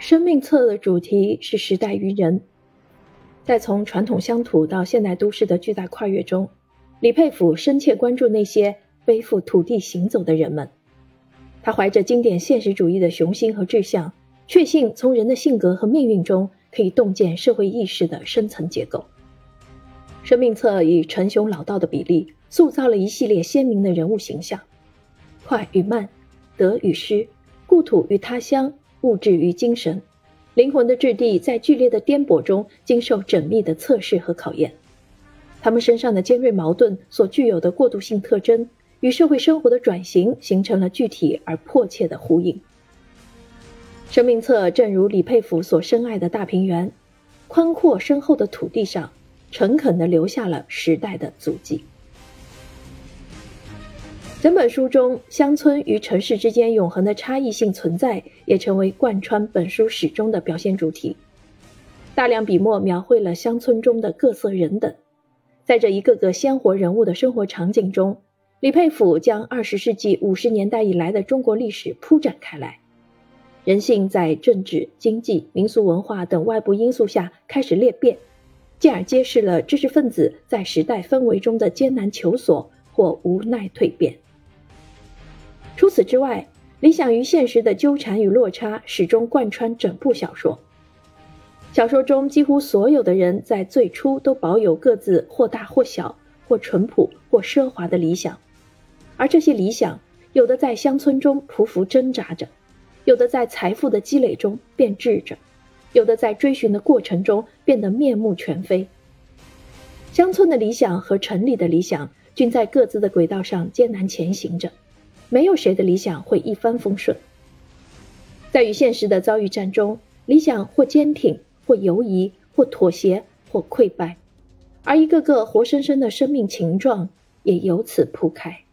生命册的主题是时代与人，在从传统乡土到现代都市的巨大跨越中，李佩甫深切关注那些背负土地行走的人们。他怀着经典现实主义的雄心和志向，确信从人的性格和命运中可以洞见社会意识的深层结构。生命册以纯雄老道的比例，塑造了一系列鲜明的人物形象：快与慢，得与失，故土与他乡。物质与精神，灵魂的质地在剧烈的颠簸中经受缜密的测试和考验。他们身上的尖锐矛盾所具有的过渡性特征，与社会生活的转型形成了具体而迫切的呼应。生命册正如李佩甫所深爱的大平原，宽阔深厚的土地上，诚恳地留下了时代的足迹。整本书中，乡村与城市之间永恒的差异性存在，也成为贯穿本书始终的表现主题。大量笔墨描绘了乡村中的各色人等，在这一个个鲜活人物的生活场景中，李佩甫将二十世纪五十年代以来的中国历史铺展开来。人性在政治、经济、民俗文化等外部因素下开始裂变，进而揭示了知识分子在时代氛围中的艰难求索或无奈蜕变。除此之外，理想与现实的纠缠与落差始终贯穿整部小说。小说中几乎所有的人在最初都保有各自或大或小、或淳朴或奢华的理想，而这些理想有的在乡村中匍匐挣扎着，有的在财富的积累中变质着，有的在追寻的过程中变得面目全非。乡村的理想和城里的理想均在各自的轨道上艰难前行着。没有谁的理想会一帆风顺，在与现实的遭遇战中，理想或坚挺，或犹疑，或妥协，或溃败，而一个个活生生的生命情状也由此铺开。